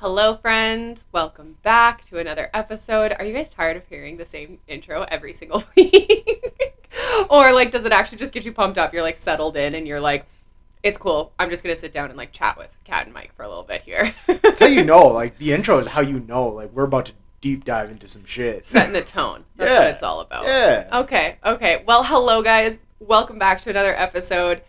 Hello, friends. Welcome back to another episode. Are you guys tired of hearing the same intro every single week? or, like, does it actually just get you pumped up? You're, like, settled in and you're like, it's cool. I'm just going to sit down and, like, chat with Kat and Mike for a little bit here. That's how you know. Like, the intro is how you know. Like, we're about to deep dive into some shit. Setting the tone. That's Yeah. what it's all about. Yeah. Okay, okay. Well, hello, guys. Welcome back to another episode.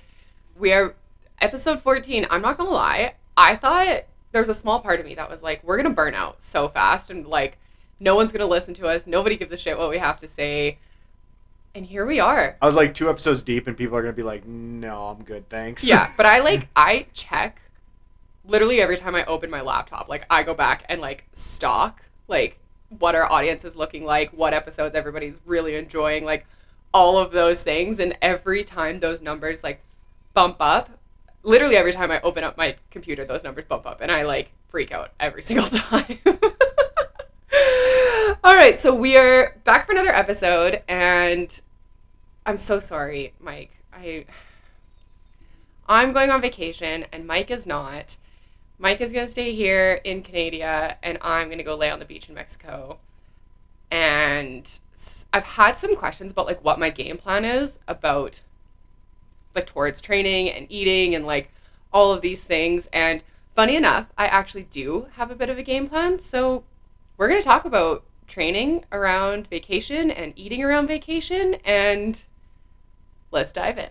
We are episode 14. I'm not going to lie. I thought there was a small part of me that was like, we're going to burn out so fast and like, no one's going to listen to us. Nobody gives a shit what we have to say. And here we are. I was like two episodes deep, and people are gonna be like, "No, I'm good, thanks." Yeah, but I like, I check literally every time I open my laptop. Like, I go back and like stalk, like, what our audience is looking like, what episodes everybody's really enjoying, like, all of those things. And every time those numbers like bump up, literally every time I open up my computer, those numbers bump up and I like freak out every single time. all right, so we are back for another episode and I'm so sorry, Mike. I I'm going on vacation and Mike is not. Mike is going to stay here in Canada and I'm going to go lay on the beach in Mexico. And I've had some questions about like what my game plan is about like towards training and eating and like all of these things and funny enough, I actually do have a bit of a game plan. So we're going to talk about training around vacation and eating around vacation and let's dive in.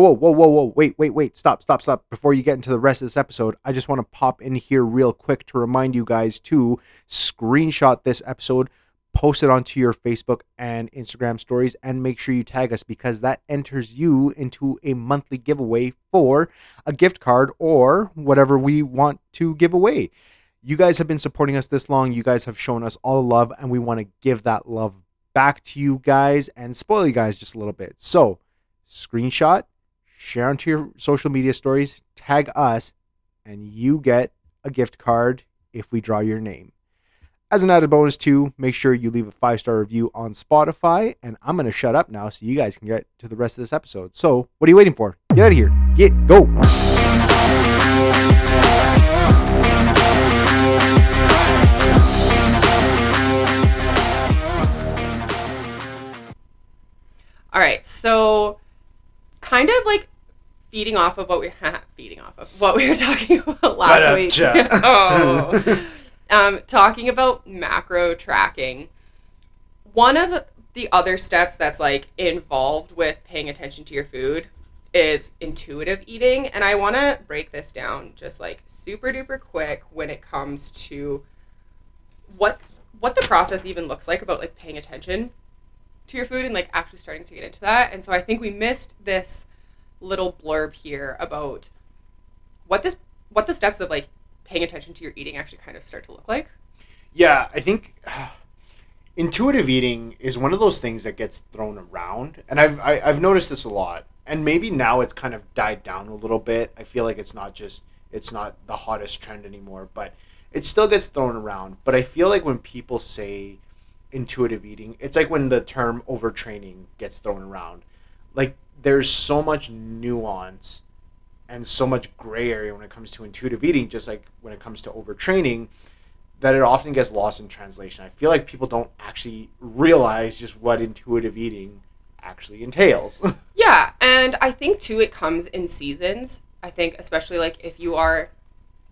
Whoa, whoa, whoa, whoa! Wait, wait, wait! Stop, stop, stop! Before you get into the rest of this episode, I just want to pop in here real quick to remind you guys to screenshot this episode, post it onto your Facebook and Instagram stories, and make sure you tag us because that enters you into a monthly giveaway for a gift card or whatever we want to give away. You guys have been supporting us this long. You guys have shown us all the love, and we want to give that love back to you guys and spoil you guys just a little bit. So, screenshot share onto your social media stories, tag us, and you get a gift card if we draw your name. As an added bonus, too, make sure you leave a five star review on Spotify. And I'm going to shut up now so you guys can get to the rest of this episode. So, what are you waiting for? Get out of here. Get, go. All right, so kind of like feeding off of what we feeding off of what we were talking about last week. Ba-da-cha. oh. um, talking about macro tracking. One of the other steps that's like involved with paying attention to your food is intuitive eating, and I want to break this down just like super duper quick when it comes to what what the process even looks like about like paying attention to your food and like actually starting to get into that. And so I think we missed this little blurb here about what this what the steps of like paying attention to your eating actually kind of start to look like. Yeah, I think intuitive eating is one of those things that gets thrown around, and I've I, I've noticed this a lot. And maybe now it's kind of died down a little bit. I feel like it's not just it's not the hottest trend anymore, but it still gets thrown around. But I feel like when people say intuitive eating, it's like when the term overtraining gets thrown around. Like there's so much nuance and so much gray area when it comes to intuitive eating, just like when it comes to overtraining, that it often gets lost in translation. I feel like people don't actually realize just what intuitive eating actually entails. Yeah, and I think too it comes in seasons. I think especially like if you are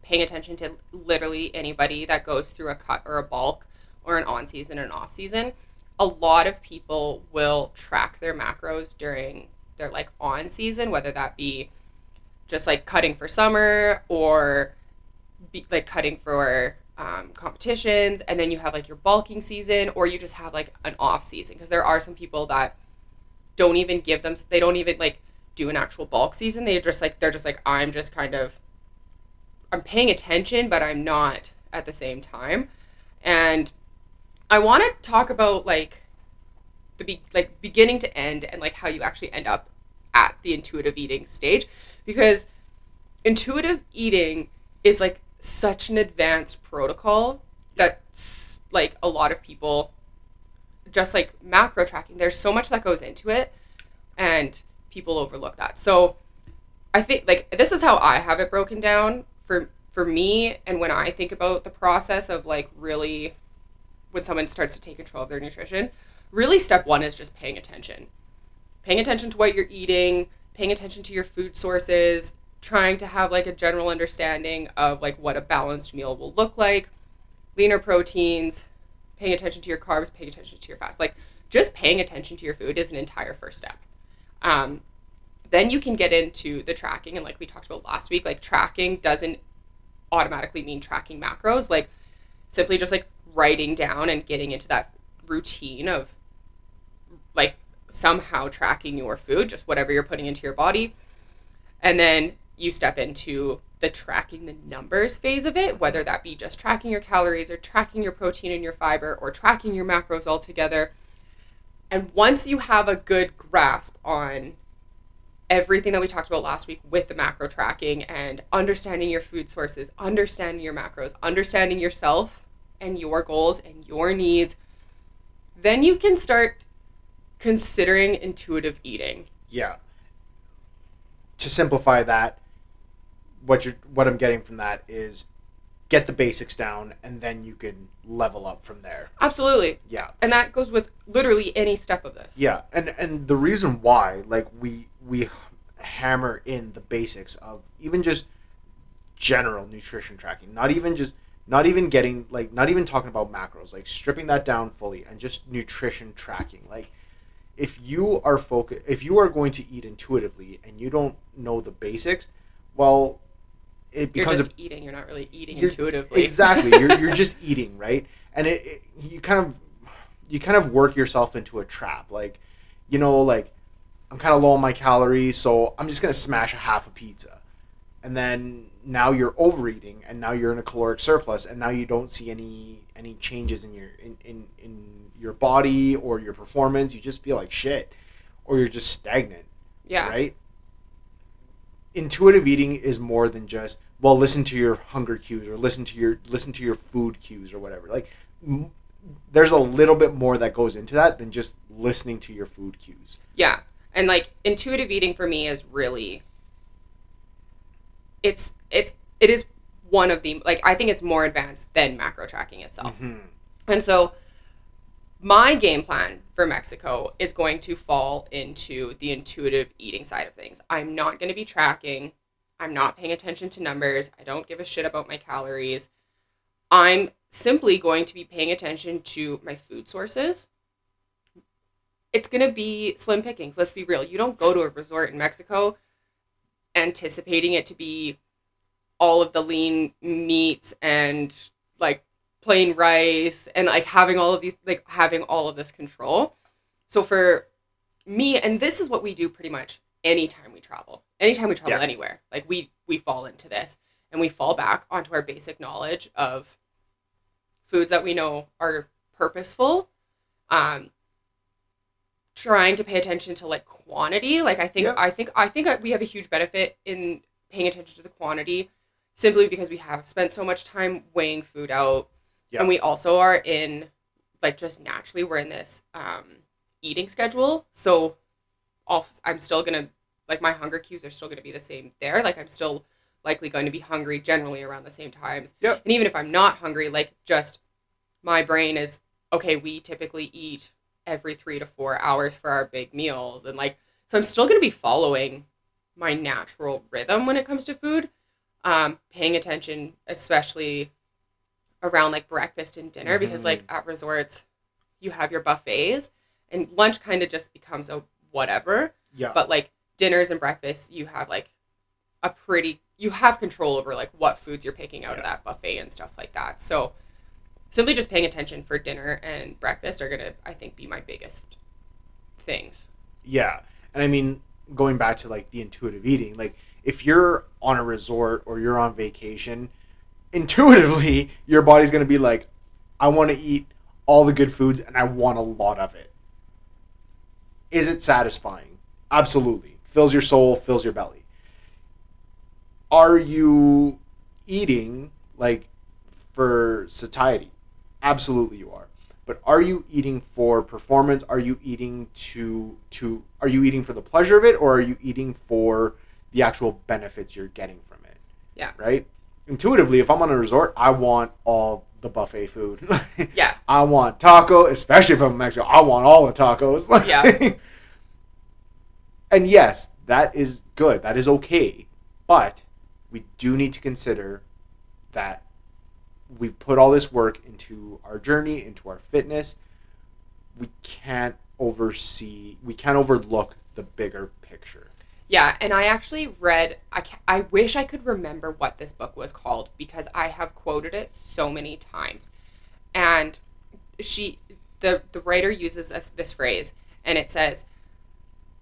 paying attention to literally anybody that goes through a cut or a bulk or an on season and an off season, a lot of people will track their macros during their like on season, whether that be just like cutting for summer or be, like cutting for um, competitions, and then you have like your bulking season, or you just have like an off season. Because there are some people that don't even give them they don't even like do an actual bulk season. They just like they're just like i'm just kind of i'm paying attention but i'm not at the same time. And i want to talk about like the be- like beginning to end and like how you actually end up at the intuitive eating stage because intuitive eating is like such an advanced protocol that like a lot of people just like macro tracking. There's so much that goes into it, and people overlook that. So I think like this is how I have it broken down for for me, and when I think about the process of like really when someone starts to take control of their nutrition, really step one is just paying attention. Paying attention to what you're eating, paying attention to your food sources, trying to have like a general understanding of like what a balanced meal will look like, leaner proteins, paying attention to your carbs, paying attention to your fats. Like just paying attention to your food is an entire first step. Um, then you can get into the tracking, and like we talked about last week, like tracking doesn't automatically mean tracking macros. Like simply just like writing down and getting into that routine of like somehow tracking your food, just whatever you're putting into your body. And then you step into the tracking the numbers phase of it, whether that be just tracking your calories or tracking your protein and your fiber or tracking your macros altogether. And once you have a good grasp on everything that we talked about last week with the macro tracking and understanding your food sources, understanding your macros, understanding yourself and your goals and your needs, then you can start considering intuitive eating. Yeah. To simplify that, what you're what I'm getting from that is get the basics down and then you can level up from there. Absolutely. Yeah. And that goes with literally any step of this. Yeah. And and the reason why like we we hammer in the basics of even just general nutrition tracking, not even just not even getting like not even talking about macros, like stripping that down fully and just nutrition tracking. Like if you are focused if you are going to eat intuitively and you don't know the basics, well it You're becomes just a eating, you're not really eating you're- intuitively. Exactly. You're you're just eating, right? And it, it you kind of you kind of work yourself into a trap. Like, you know, like I'm kind of low on my calories, so I'm just gonna smash a half a pizza, and then now you're overeating, and now you're in a caloric surplus, and now you don't see any any changes in your in in, in your body or your performance. You just feel like shit, or you're just stagnant yeah. right? Intuitive eating is more than just well, listen to your hunger cues or listen to your listen to your food cues or whatever. Like, m- there's a little bit more that goes into that than just listening to your food cues. Yeah. And like intuitive eating for me is really it's it's it is one of the like I think it's more advanced than macro tracking itself. Mm-hmm. And so my game plan for Mexico is going to fall into the intuitive eating side of things. I'm not going to be tracking. I'm not paying attention to numbers. I don't give a shit about my calories. I'm simply going to be paying attention to my food sources. It's going to be slim pickings. Let's be real. You don't go to a resort in Mexico anticipating it to be all of the lean meats and like plain rice and like having all of these like having all of this control. So for me and this is what we do pretty much anytime we travel. Anytime we travel Yeah. anywhere. Like we we fall into this and we fall back onto our basic knowledge of foods that we know are purposeful. Um trying to pay attention to like quantity. Like I think Yeah. I think I think we have a huge benefit in paying attention to the quantity simply because we have spent so much time weighing food out. Yeah. and we also are in like just naturally we're in this um eating schedule. So I'll, i'm still gonna like my hunger cues are still gonna be the same there. Like i'm still likely going to be hungry generally around the same times. Yep. and even if i'm not hungry like just my brain is okay we typically eat every three to four hours for our big meals. And like so i'm still gonna be following my natural rhythm when it comes to food um paying attention especially around like breakfast and dinner because like at resorts you have your buffets and lunch kind of just becomes a whatever. Yeah. but like dinners and breakfasts you have like a pretty you have control over like what foods you're picking out of that buffet and stuff like that. So simply just paying attention for dinner and breakfast are gonna i think be my biggest things. Yeah. And I mean, going back to like the intuitive eating, like if you're on a resort or you're on vacation, intuitively your body's going to be like, I want to eat all the good foods and I want a lot of it. Is it satisfying? Absolutely. Fills your soul, fills your belly. Are you eating like for satiety? Absolutely, you are. but are you eating for performance? Are you eating to to are you eating for the pleasure of it or are you eating for the actual benefits you're getting from it? Yeah. Right? Intuitively, if I'm on a resort, I want all the buffet food. Yeah. I want taco, especially if I'm in Mexico. I want all the tacos. Like- Yeah. and yes, that is good. That is okay. But we do need to consider that we put all this work into our journey, into our fitness. We can't oversee, we can't overlook the bigger picture. Yeah, and I actually read. I I wish I could remember what this book was called because I have quoted it so many times, and she, the the writer uses this this phrase, and it says,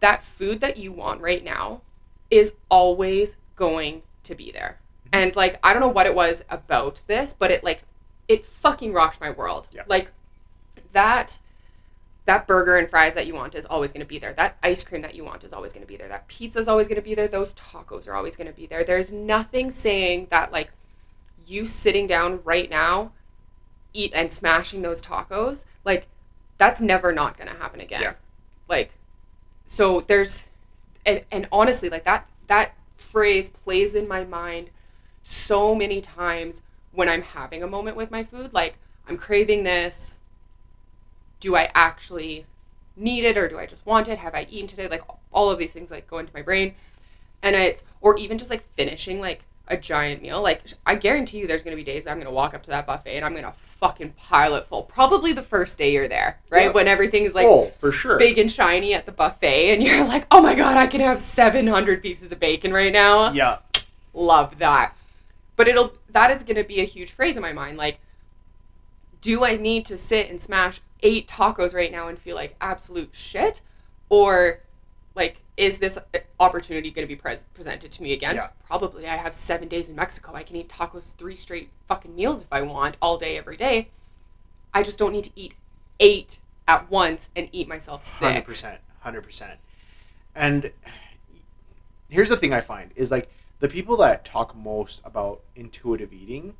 "That food that you want right now is always going to be there." Mm-hmm. And like I don't know what it was about this, but it like it fucking rocked my world. Yeah. Like that that burger and fries that you want is always going to be there. That ice cream that you want is always going to be there. That pizza is always going to be there. Those tacos are always going to be there. There's nothing saying that like you sitting down right now eat and smashing those tacos like that's never not going to happen again. Yeah. Like so there's and, and honestly like that that phrase plays in my mind so many times when I'm having a moment with my food like I'm craving this do I actually need it or do I just want it? Have I eaten today? Like all of these things like go into my brain. And it's or even just like finishing like a giant meal. Like I guarantee you there's gonna be days I'm gonna walk up to that buffet and I'm gonna fucking pile it full. Probably the first day you're there, right? Yeah. When everything's like oh, for sure. big and shiny at the buffet and you're like, oh my god, I can have seven hundred pieces of bacon right now Yeah. love that. But it'll that is going to be a huge phrase in my mind like do I need to sit and smash 8 tacos right now and feel like absolute shit or like is this opportunity going to be pres- presented to me again? Yeah. Probably. I have 7 days in Mexico. I can eat tacos 3 straight fucking meals if I want all day every day. I just don't need to eat 8 at once and eat myself sick. Hundred percent, hundred percent. And here's the thing I find is like the people that talk most about intuitive eating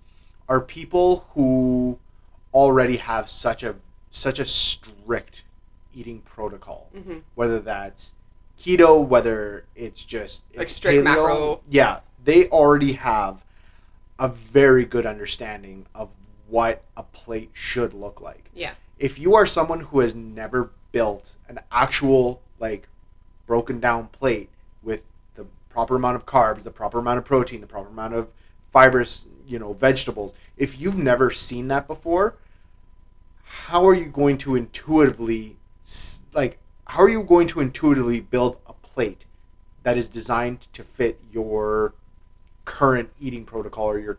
are people who already have such a such a strict eating protocol. Mhm. Whether that's keto, whether it's just Like it's strict macro. Yeah, they already have a very good understanding of what a plate should look like Yeah. if you are someone who has never built an actual like broken down plate with the proper amount of carbs, the proper amount of protein, the proper amount of fibrous, you know, vegetables, if you've never seen that before, how are you going to intuitively like how are you going to intuitively build a plate that is designed to fit your current eating protocol or your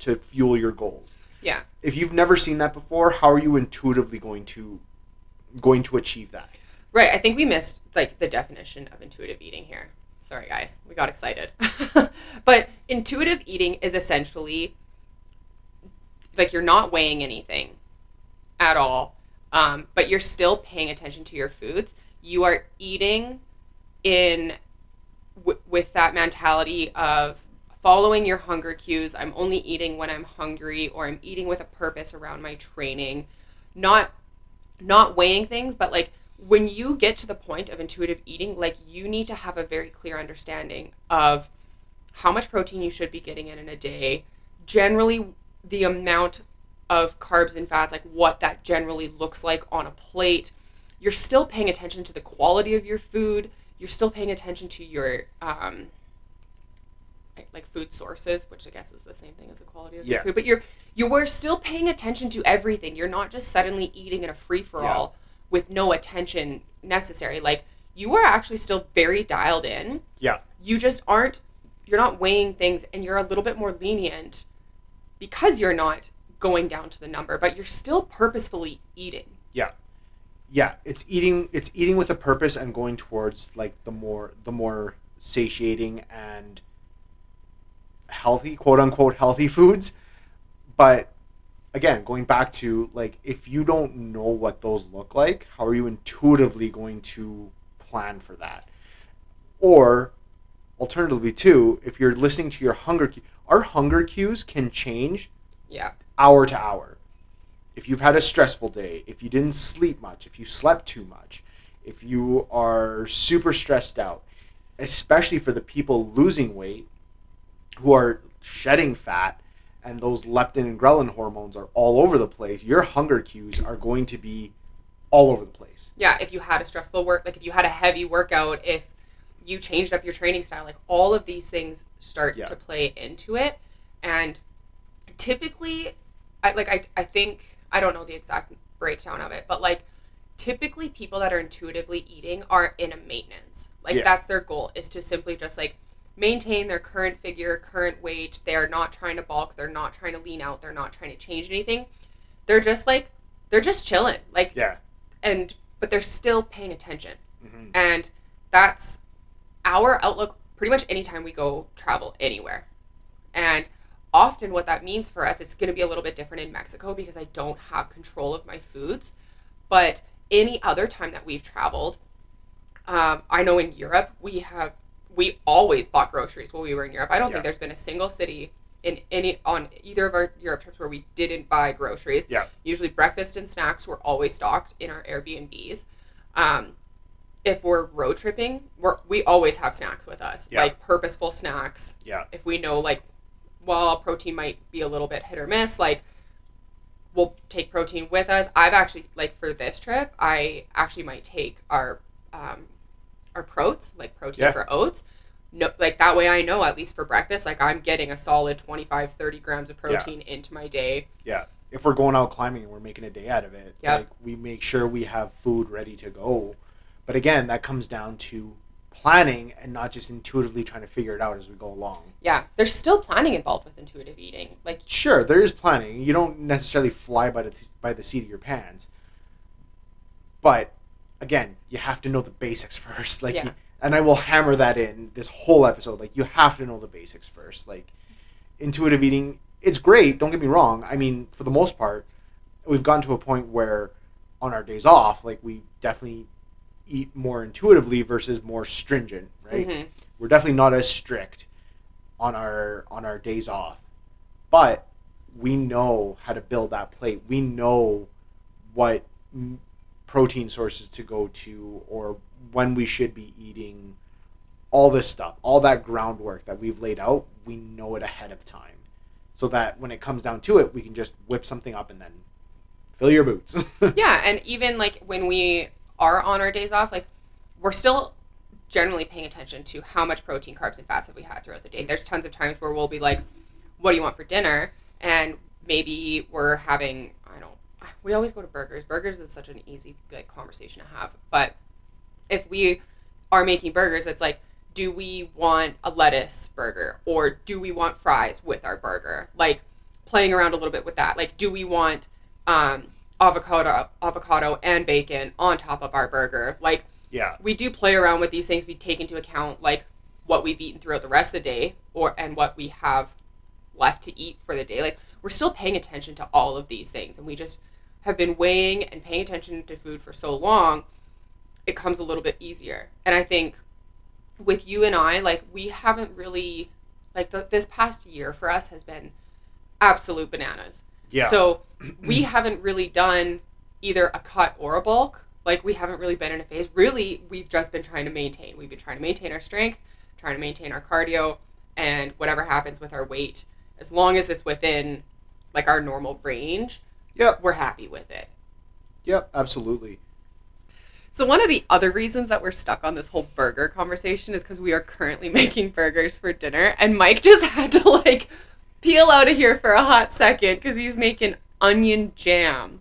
to fuel your goals? Yeah. if you've never seen that before, how are you intuitively going to going to achieve that? Right. I think we missed like the definition of intuitive eating here. Sorry, guys. We got excited. but intuitive eating is essentially like you're not weighing anything at all, um, but you're still paying attention to your foods. You are eating in w- with that mentality of following your hunger cues. I'm only eating when I'm hungry, or I'm eating with a purpose around my training. Not not weighing things, but like when you get to the point of intuitive eating, like you need to have a very clear understanding of how much protein you should be getting in in a day, generally the amount of carbs and fats, like what that generally looks like on a plate. You're still paying attention to the quality of your food. You're still paying attention to your um, like- food sources, which I guess is the same thing as the quality of Yeah. your food. But you're you are still paying attention to everything. You're not just suddenly eating in a free for all with no attention necessary. Like you are actually still very dialed in. Yeah. You just aren't you're not weighing things and you're a little bit more lenient because you're not going down to the number, but you're still purposefully eating. Yeah. Yeah, it's eating it's eating with a purpose and going towards like the more the more satiating and healthy, quote unquote healthy foods. But again, going back to like if you don't know what those look like, how are you intuitively going to plan for that? Or alternatively too, if you're listening to your hunger cue, our hunger cues can change Yeah. Hour to hour. if you've had a stressful day, if you didn't sleep much, if you slept too much, if you are super stressed out, especially for the people losing weight who are shedding fat and those leptin and ghrelin hormones are all over the place, your hunger cues are going to be all over the place. Yeah, if you had a stressful work, like if you had a heavy workout, if you changed up your training style, like all of these things start Yeah. to play into it. And typically, I like I I think I don't know the exact breakdown of it, but like typically people that are intuitively eating are in a maintenance. Like Yeah. that's their goal is to simply just like maintain their current figure, current weight. They are not trying to bulk, they're not trying to lean out, they're not trying to change anything. They're just like they're just chilling. Like Yeah. and but they're still paying attention Mhm. and that's our outlook pretty much anytime we go travel anywhere and often what that means for us it's going to be a little bit different in mexico because i don't have control of my foods but any other time that we've traveled um, i know in europe we have we always bought groceries while we were in europe i don't Yeah. think there's been a single city in any on either of our europe trips where we didn't buy groceries Yeah. usually breakfast and snacks were always stocked in our airbnbs um, if we're road tripping we're, we always have snacks with us Yeah. like purposeful snacks Yeah. if we know like while protein might be a little bit hit or miss like we'll take protein with us i've actually like for this trip i actually might take our um our protes like protein Yeah. for oats no like that way i know at least for breakfast like i'm getting a solid 25 30 grams of Yeah. protein into my day Yeah. If we're going out climbing and we're making a day out of it, Yep. like we make sure we have food ready to go. But again, that comes down to planning and not just intuitively trying to figure it out as we go along. yeah there's still planning involved with intuitive eating like Sure, there is planning. You don't necessarily fly by the by the seat of your pants. But again, you have to know the basics first. Like Yeah. you- and I will hammer that in this whole episode. Like you have to know the basics first. Like intuitive eating, it's great, don't get me wrong. I mean, for the most part, we've gotten to a point where on our days off, like we definitely eat more intuitively versus more stringent, right? mhm. we're definitely not as strict on our on our days off but we know how to build that plate we know what m- protein sources to go to or when we should be eating all this stuff all that groundwork that we've laid out we know it ahead of time so that when it comes down to it we can just whip something up and then fill your boots yeah and even like when we are on our days off like we're still generally paying attention to how much protein carbs and fats have we had throughout the day. There's tons of times where we'll be like what do you want for dinner? And maybe we're having i don't we always go to burgers. Burgers is such an easy conversation to have. But if we are making burgers it's like do we want a lettuce burger or do we want fries with our burger? Like playing around a little bit with that. Like do we want um, avocado avocado and bacon on top of our burger. Like yeah. we do play around with these things. We take into account like what we've eaten throughout the rest of the day or and what we have left to eat for the day. Like we're still paying attention to all of these things and we just have been weighing and paying attention to food for so long it comes a little bit easier. And i think with you and i like we haven't really like the, this past year for us has been absolute bananas. Yeah. So we haven't really done either a cut or a bulk. Like we haven't really been in a phase. Really, we've just been trying to maintain. We've been trying to maintain our strength, trying to maintain our cardio, and whatever happens with our weight, as long as it's within like our normal range, yep we're happy with it. yep absolutely So one of the other reasons that we're stuck on this whole burger conversation is because we are currently making burgers for dinner, and Mike just had to like peel out of here for a hot second because he's making onion jam,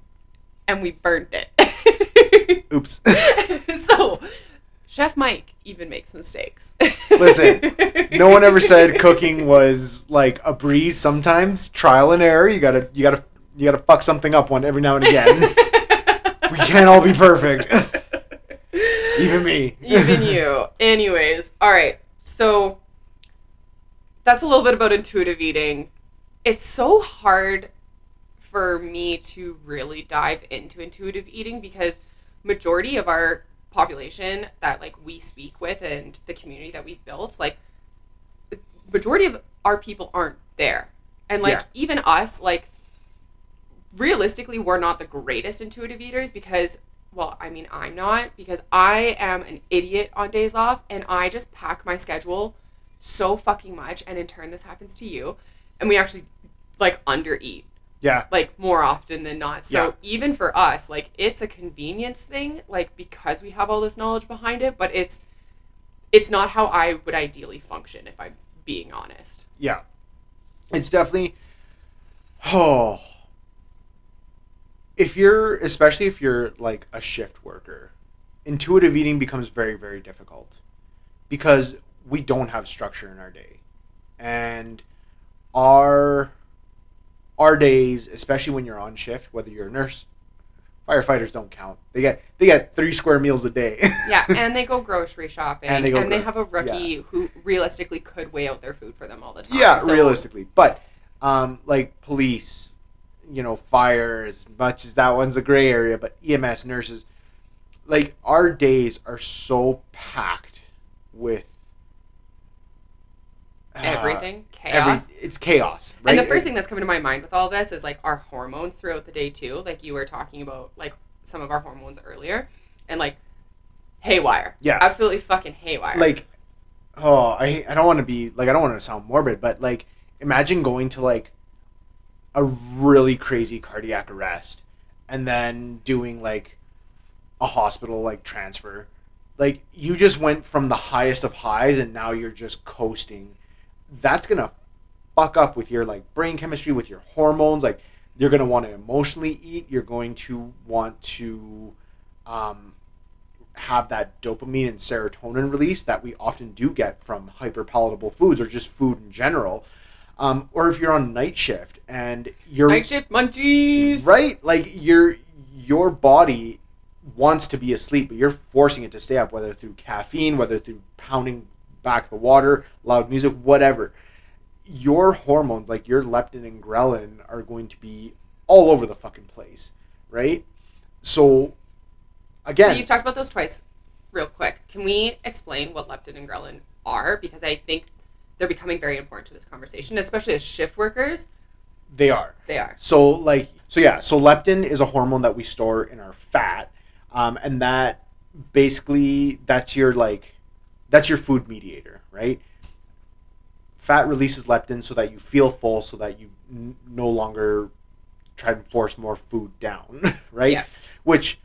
and we burnt it. oops so, Chef Mike even makes mistakes. Listen, no one ever said cooking was like a breeze sometimes trial and error you gotta you gotta you gotta fuck something up one every now and again we can't all be perfect even me even you. Anyways, all right. So that's a little bit about intuitive eating. It's so hard for me to really dive into intuitive eating because majority of our population that like we speak with and the community that we've built like the majority of our people aren't there and like Yeah. even us like realistically we're not the greatest intuitive eaters because well, I mean, I'm not because I am an idiot on days off and I just pack my schedule so fucking much and in turn this happens to you and we actually like under eat Yeah. like more often than not. So Yeah. even for us, like it's a convenience thing, like because we have all this knowledge behind it, but it's it's not how I would ideally function if I'm being honest. Yeah. It's definitely oh if you're especially if you're like a shift worker, intuitive eating becomes very very difficult because we don't have structure in our day. And our our days, especially when you're on shift, whether you're a nurse, firefighters don't count. They get they get 3 square meals a day. Yeah, and they go grocery shopping, And and they they, go gro- have a rookie who realistically could weigh out their food for them all the time. Yeah, So- realistically, but um, like police, you know, fire, as much as that one's a gray area, but EMS nurses, like our days are so packed with uh, Everything every- chaos. it's chaos, right? And the first thing that's coming to my mind with all this is like our hormones throughout the day too. Like you were talking about like some of our hormones earlier, and like haywire. Yeah. absolutely fucking haywire. like oh i i don't want to be like i don't want to sound morbid but like imagine going to like a really crazy cardiac arrest and then doing like a hospital like transfer like you just went from the highest of highs and now you're just coasting that's gonna fuck up with your like brain chemistry with your hormones like you're gonna want to emotionally eat you're going to want to um have that dopamine and serotonin release that we often do get from hyper palatable foods or just food in general. Um, or if you're on night shift and you're night shift munchies. right, like your your body wants to be asleep, but you're forcing it to stay up, whether through caffeine, whether through pounding back the water, loud music, whatever. Your hormones, like your leptin and ghrelin, are going to be all over the fucking place, right? So, again, So you've talked about those twice, real quick. Can we explain what leptin and ghrelin are? Because I think they're becoming very important to this conversation, especially as shift workers. they are. They are. So like so yeah, so leptin is a hormone that we store in our fat, um, and that basically that's your like that's your food mediator, right? Fat releases leptin so that you feel full, so that you n- no longer try and force more food down, right? Yeah. Which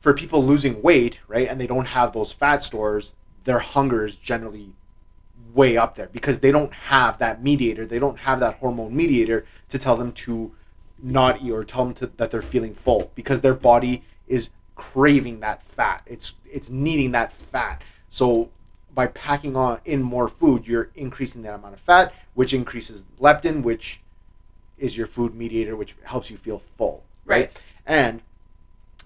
for people losing weight, right, and they don't have those fat stores, their hunger is generally way up there because they don't have that mediator. They don't have that hormone mediator to tell them to not eat or tell them to, that they're feeling full because their body is craving that fat. It's it's needing that fat. So by packing on in more food, you're increasing that amount of fat, which increases leptin, which is your food mediator, which helps you feel full, right? Right. And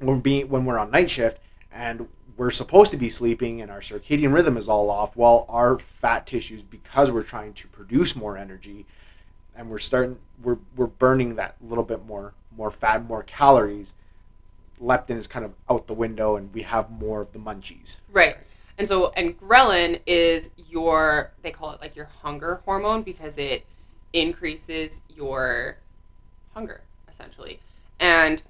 when being when we're on night shift and we're supposed to be sleeping and our circadian rhythm is all off, well, our fat tissues, because we're trying to produce more energy, and we're starting we're we're burning that little bit more more fat, more calories. Leptin is kind of out the window, and we have more of the munchies. Right. And so, and ghrelin is your, they call it like your hunger hormone because it increases your hunger, essentially. And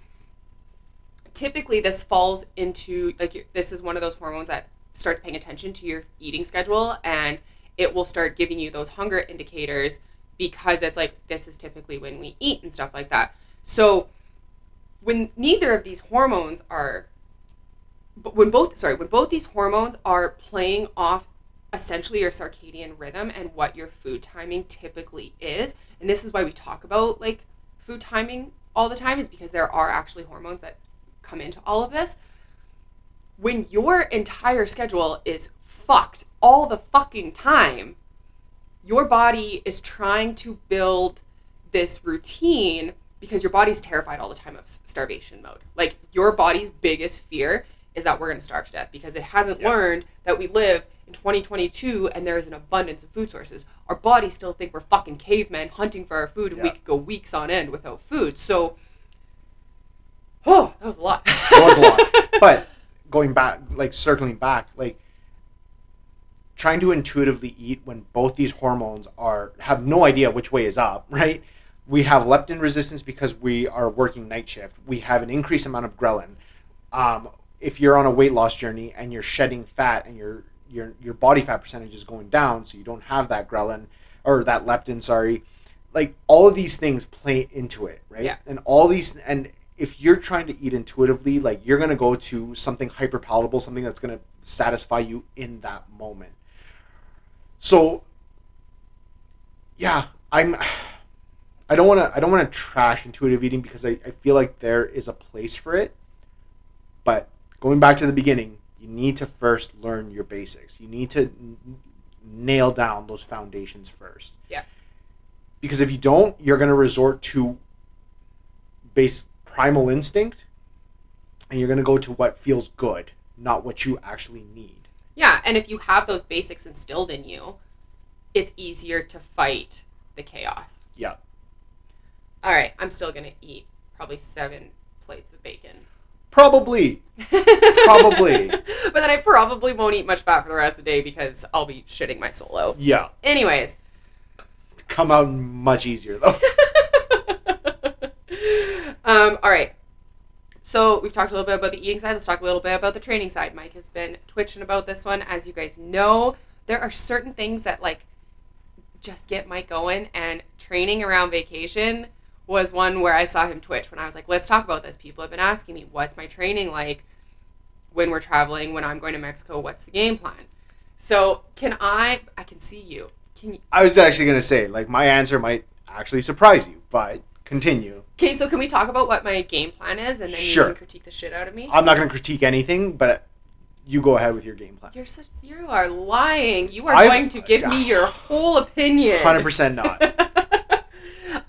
typically, this falls into, like, this is one of those hormones that starts paying attention to your eating schedule and it will start giving you those hunger indicators because it's like, this is typically when we eat and stuff like that. So, when neither of these hormones are but when both sorry when both these hormones are playing off essentially your circadian rhythm and what your food timing typically is and this is why we talk about like food timing all the time is because there are actually hormones that come into all of this when your entire schedule is fucked all the fucking time your body is trying to build this routine because your body's terrified all the time of starvation mode. Like your body's biggest fear is that we're going to starve to death because it hasn't Yeah. learned that we live in 2022 and there is an abundance of food sources. Our bodies still think we're fucking cavemen hunting for our food and we could go weeks on end without food. So, oh, that was a lot. That was a lot. but going back, like circling back, like trying to intuitively eat when both these hormones are have no idea which way is up, right? we have leptin resistance because we are working night shift. We have an increased amount of ghrelin. Um, if you're on a weight loss journey and you're shedding fat and your your your body fat percentage is going down, so you don't have that ghrelin or that leptin, sorry. Like all of these things play into it, right? Yeah. And all these and if you're trying to eat intuitively, like you're gonna go to something hyper palatable, something that's gonna satisfy you in that moment. So yeah, I'm I don't wanna I don't wanna trash intuitive eating because I, I feel like there is a place for it. But going back to the beginning, you need to first learn your basics. You need to n- nail down those foundations first. Yeah. Because if you don't, you're going to resort to base primal instinct and you're going to go to what feels good, not what you actually need. Yeah, and if you have those basics instilled in you, it's easier to fight the chaos. Yeah. All right, I'm still gonna eat probably seven plates of bacon. Probably. Probably. but then I probably won't eat much fat for the rest of the day because I'll be shitting my soul out. Yeah. Anyways, Come out much easier though. um, all right. So we've talked a little bit about the eating side. Let's talk a little bit about the training side. Mike has been twitching about this one. As you guys know, there are certain things that like just get Mike going, and training around vacation was one where I saw him twitch when I was like, "Let's talk about this." People have been asking me, "What's my training like when we're traveling? When I'm going to Mexico? What's the game plan?" So can I? I can see you. Can you? I was actually going to say like my answer might actually surprise you, but continue. Okay, so can we talk about what my game plan is, and then Sure. you can critique the shit out of me? I'm not going to critique anything, but you go ahead with your game plan. You're such you are lying. You are I'm- going to give me your whole opinion. 100% not.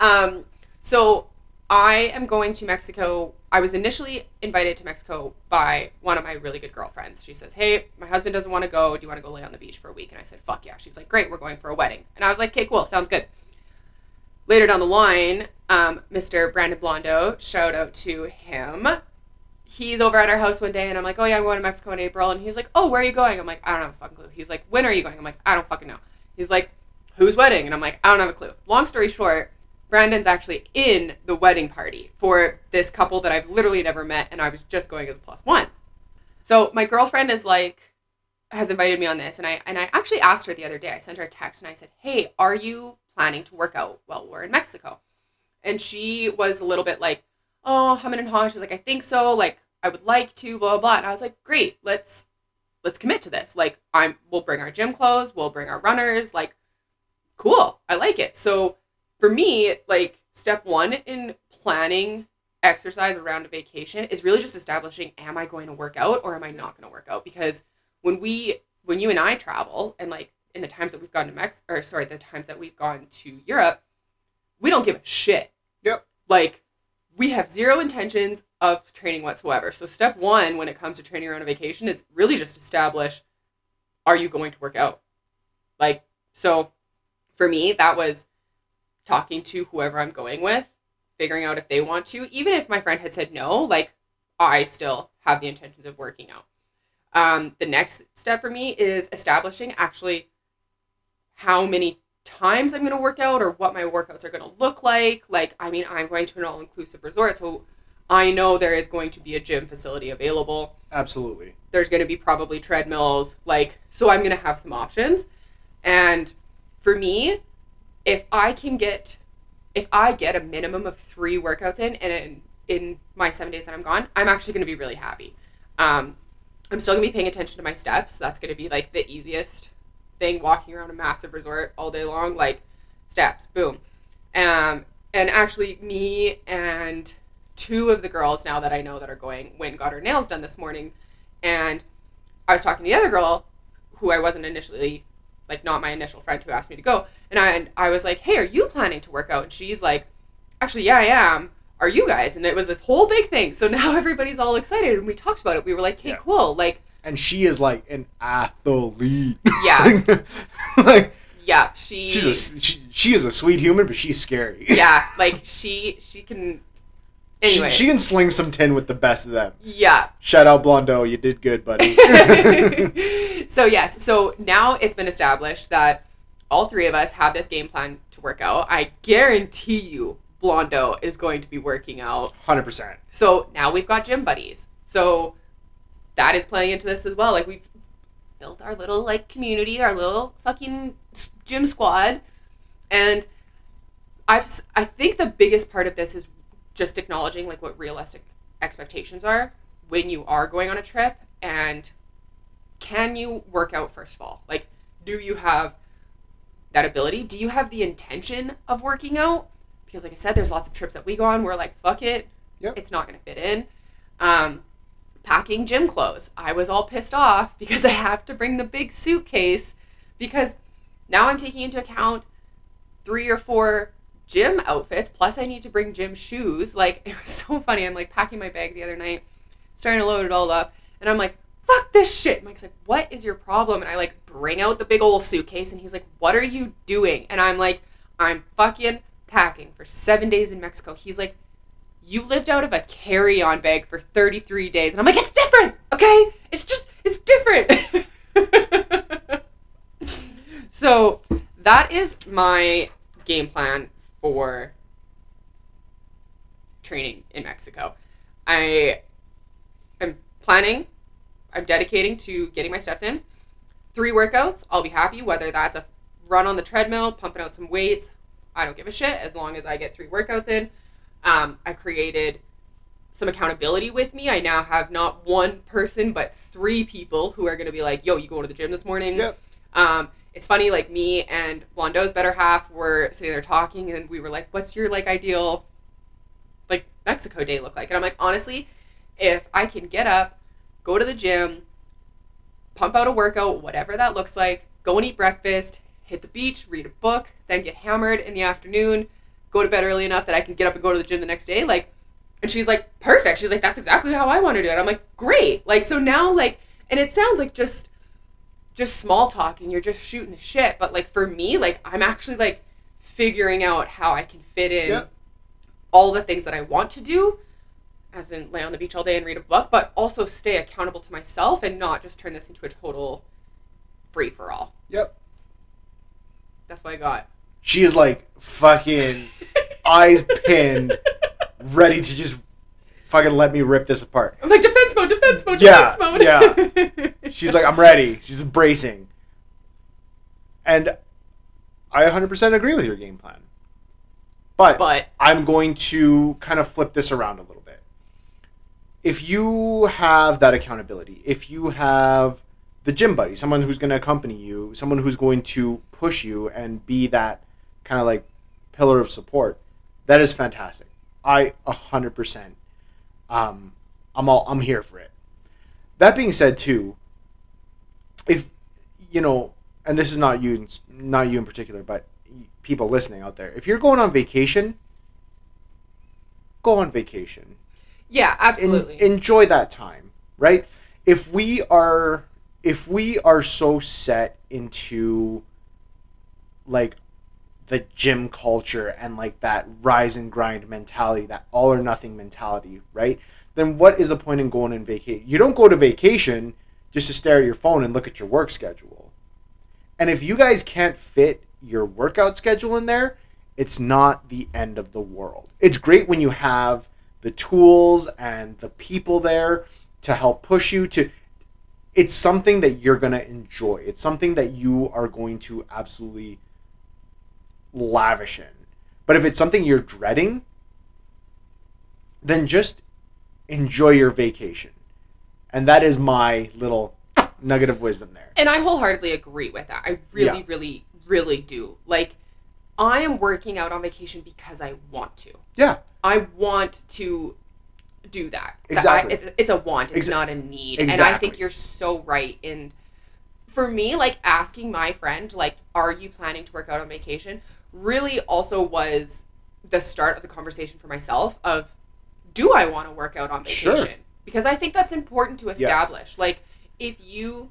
um so I am going to Mexico. I was initially invited to Mexico by one of my really good girlfriends. She says, "Hey, my husband doesn't want to go. Do you want to go lay on the beach for a week?" And I said, "Fuck yeah." She's like, "Great, we're going for a wedding." And I was like, "Okay, cool. Sounds good." Later down the line, um, Mr. Brandon Blondo, shout out to him. He's over at our house one day, and I'm like, "Oh yeah, I'm going to Mexico in April." And he's like, "Oh, where are you going?" I'm like, "I don't have a fucking clue." He's like, "When are you going?" I'm like, "I don't fucking know." He's like, "Whose wedding?" And I'm like, "I don't have a clue." Long story short, Brandon's actually in the wedding party for this couple that I've literally never met, and I was just going as a plus one. So my girlfriend is like, has invited me on this, and I and I actually asked her the other day. I sent her a text and I said, "Hey, are you planning to work out while we're in Mexico?" And she was a little bit like, "Oh, humming and hawing." She's like, "I think so. Like, I would like to." Blah blah blah. And I was like, "Great, let's let's commit to this. Like, I'm we'll bring our gym clothes, we'll bring our runners. Like, cool. I like it." So for me, like step one in planning exercise around a vacation is really just establishing am I going to work out or am I not going to work out? Because when we when you and I travel and like in the times that we've gone to Mex or sorry, the times that we've gone to Europe, we don't give a shit. Yep. Like we have zero intentions of training whatsoever. So step 1 when it comes to training around a vacation is really just establish are you going to work out? Like so for me that was talking to whoever I'm going with, figuring out if they want to. Even if my friend had said no, like I still have the intentions of working out. Um, the next step for me is establishing actually how many times I'm going to work out or what my workouts are going to look like. Like, I mean, I'm going to an all inclusive resort, so I know there is going to be a gym facility available Absolutely. there's going to be probably treadmills like so i'm going to have some options and for me if i can get if i get a minimum of three workouts in and in, in my seven days that i'm gone i'm actually going to be really happy. Um, i'm still going to be paying attention to my steps. That's going to be like the easiest thing walking around a massive resort all day long like steps boom. Um, and actually me and two of the girls now that i know that are going went got her nails done this morning and I was talking to the other girl who I wasn't initially like not my initial friend who asked me to go and I and I was like, "Hey, are you planning to work out?" And she's like, "Actually, yeah, I am. Are you guys?" And it was this whole big thing. So now everybody's all excited and we talked about it. We were like, "Hey, Yeah. cool." Like, And she is like an athlete. Yeah. like yeah, she she's a she, she is a sweet human, but she's scary. Yeah, like she she can Anyway. She, she can sling some tin with the best of them. yeah. Shout out Blondo, you did good, buddy. so yes, so now it's been established that all three of us have this game plan to work out. I guarantee you, Blondo is going to be working out. Hundred percent. So now we've got gym buddies. So that is playing into this as well. Like we've built our little like community, our little fucking gym squad, and I've I think the biggest part of this is just acknowledging like what realistic expectations are when you are going on a trip and can you work out first of all? Like do you have that ability? Do you have the intention of working out? Because like I said, there's lots of trips that we go on where like fuck it, Yep. it's not gonna fit in. Um, packing gym clothes. I was all pissed off because I have to bring the big suitcase because now I'm taking into account three or four gym outfits plus I need to bring gym shoes. Like it was so funny. I'm like packing my bag the other night, starting to load it all up, and I'm like, fuck this shit. Mike's like, what is your problem? And I like bring out the big old suitcase and he's like, what are you doing? And I'm like, I'm fucking packing for seven days in Mexico. He's like, you lived out of a carry-on bag for 33 days and i'm like it's different okay it's just it's different so that is my game plan for training in mexico i am planning i'm dedicating to getting my steps in three workouts i'll be happy whether that's a run on the treadmill pumping out some weights i don't give a shit as long as i get three workouts in um, I created some accountability with me. I now have not one person, but three people who are going to be like, yo, you going to the gym this morning? Yep. Um, it's funny, like me and Blondo's better half were sitting there talking, and we were like, what's your like ideal like Mexico day look like? And I'm like, honestly, if I can get up, go to the gym, pump out a workout, whatever that looks like, go and eat breakfast, hit the beach, read a book, then get hammered in the afternoon, go to bed early enough that I can get up and go to the gym the next day, like and she's like, perfect. She's like, that's exactly how I want to do it. I'm like, great. Like so now like and it sounds like just just small talking, you're just shooting the shit. But like for me, like I'm actually like figuring out how I can fit in Yeah. all the things that I want to do, as in lay on the beach all day and read a book, but also stay accountable to myself and not just turn this into a total free for all. Yep. That's what I got. She is like fucking eyes pinned, ready to just fucking let me rip this apart. I'm like defense mode, defense mode, Yeah, defense mode. Yeah. She's like, I'm ready. She's bracing. And I 100% agree with your game plan. But, but I'm going to kind of flip this around a little bit. If you have that accountability, if you have the gym buddy, someone who's going to accompany you, someone who's going to push you and be that kind of like pillar of support, that is fantastic. I 100% um I'm all I'm here for it. That being said too, if you know, and this is not you not you in particular, but people listening out there, if you're going on vacation, go on vacation. yeah, En- absolutely. enjoy that time, right? If we are if we are so set into like the gym culture and like that rise and grind mentality, that all or nothing mentality, right? Then what is the point in going on vacation? You don't go to vacation just to stare at your phone and look at your work schedule. And if you guys can't fit your workout schedule in there, it's not the end of the world. It's great when you have the tools and the people there to help push you to it's something that you're going to enjoy. It's something that you are going to absolutely lavish in. But if it's something you're dreading, then just enjoy your vacation. And that is my little nugget of wisdom there. And I wholeheartedly agree with that. I really, Yeah. really, really do. Like, I am working out on vacation because I want to. Yeah. I want to do that. That Exactly. I, it's, it's a want. It's Exa- not a need. Exactly. And I think you're so right. In for me, like asking my friend, like, "Are you planning to work out on vacation?" Really, also was the start of the conversation for myself. Of, do I want to work out on vacation? Sure. Because I think that's important to establish. Like, if you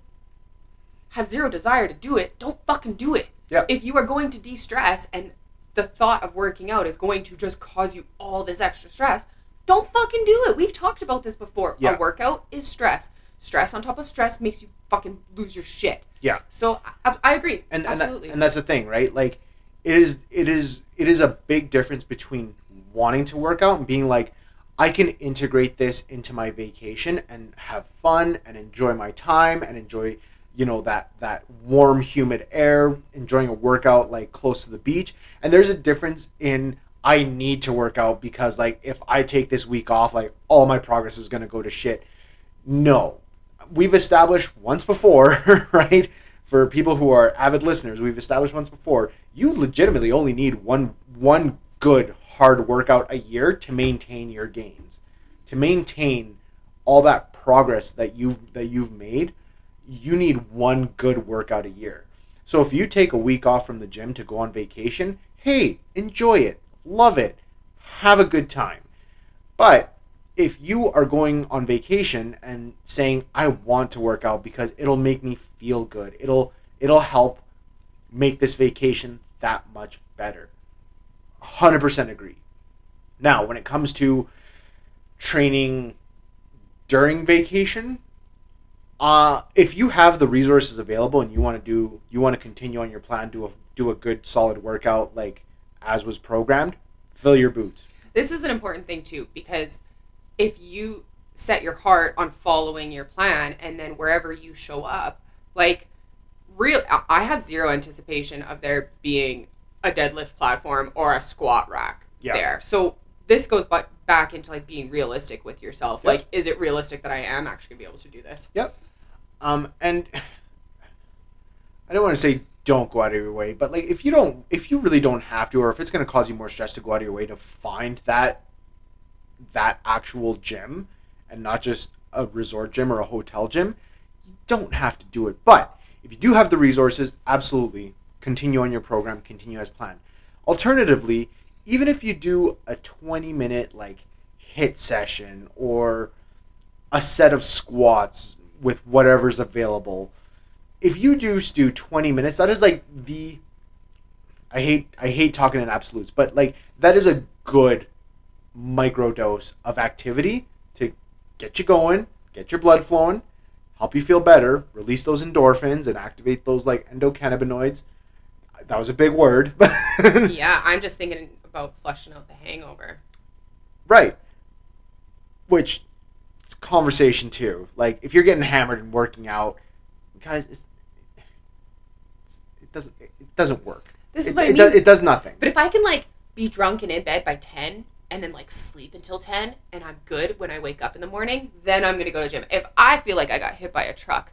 have zero desire to do it, don't fucking do it. Yeah. If you are going to de stress and the thought of working out is going to just cause you all this extra stress, don't fucking do it. We've talked about this before. Yeah. A workout is stress. Stress on top of stress makes you fucking lose your shit. Yeah. So I, I agree. and and, that, Absolutely. and that's the thing, right? Like, it is it is it is a big difference between wanting to work out and being like, I can integrate this into my vacation and have fun and enjoy my time and enjoy, you know, that that warm, humid air, enjoying a workout like close to the beach. And there's a difference in I need to work out because like if I take this week off, like all my progress is gonna go to shit. No. We've established once before, right? For people who are avid listeners, we've established once before, you legitimately only need one one good hard workout a year to maintain your gains, to maintain all that progress that you've that you've made. You need one good workout a year. So if you take a week off from the gym to go on vacation, hey, enjoy it, love it, have a good time. But if you are going on vacation and saying I want to work out because it'll make me feel good, it'll it'll help make this vacation that much better. 100% agree. Now, when it comes to training during vacation, uh, if you have the resources available and you want to do, you want to continue on your plan, do a do a good solid workout like as was programmed, fill your boots. This is an important thing too because if you set your heart on following your plan and then wherever you show up, like real, I have zero anticipation of there being a deadlift platform or a squat rack there. So this goes back into like being realistic with yourself. Yep. Like, is it realistic that I am actually gonna be able to do this? Yep. Um, and I don't want to say don't go out of your way, but like if you don't, if you really don't have to, or if it's going to cause you more stress to go out of your way to find that that actual gym and not just a resort gym or a hotel gym, you don't have to do it. But if you do have the resources, absolutely continue on your program, continue as planned. Alternatively, even if you do a 20 minute like HIIT session or a set of squats with whatever's available. If you just do 20 minutes, that is like the I hate I hate talking in absolutes, but like that is a good micro dose of activity to get you going, get your blood flowing, help you feel better, release those endorphins and activate those like endocannabinoids. That was a big word. yeah, I'm just thinking about flushing out the hangover. Right. Which it's conversation too. Like if you're getting hammered and working out, guys, it's, it's, it doesn't it doesn't work. This is it, what I it, does, it does nothing. But if I can like be drunk and in bed by ten and then like sleep until ten and I'm good when I wake up in the morning, then I'm gonna go to the gym. If I feel like I got hit by a truck,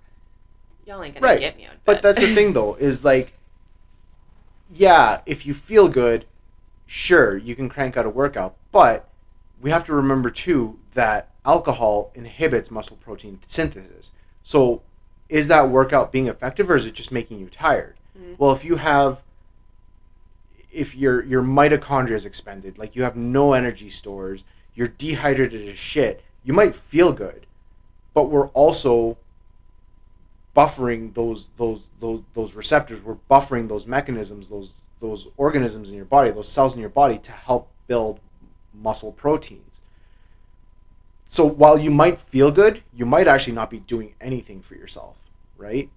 y'all ain't gonna get me on bed. But that's the thing though, is like yeah, if you feel good, sure, you can crank out a workout, but we have to remember too that alcohol inhibits muscle protein synthesis. So is that workout being effective or is it just making you tired? Mhm. Well, if you have if your your mitochondria is expended, like you have no energy stores, you're dehydrated as shit, you might feel good. But we're also buffering those those those those receptors we're buffering those mechanisms those those organisms in your body those cells in your body to help build muscle proteins so while you might feel good you might actually not be doing anything for yourself right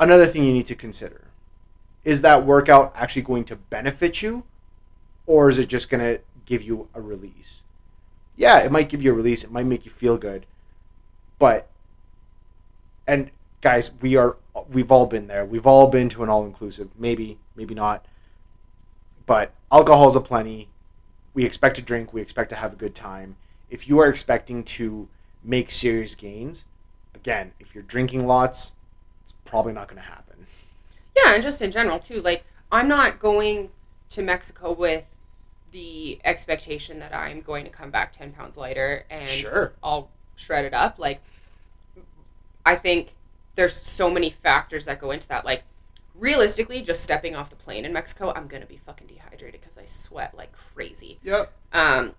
another thing you need to consider is that workout actually going to benefit you or is it just going to give you a release yeah it might give you a release it might make you feel good but and guys, we are we've all been there. We've all been to an all inclusive. Maybe, maybe not. But alcohol's plenty. We expect to drink, we expect to have a good time. If you are expecting to make serious gains, again, if you're drinking lots, it's probably not going to happen. Yeah, and just in general too. Like I'm not going to Mexico with the expectation that I'm going to come back ten pounds lighter and Sure. all shredded up. Like I think there's so many factors that go into that. Like realistically, just stepping off the plane in Mexico, I'm gonna be fucking dehydrated because I sweat like crazy. Yep. Um,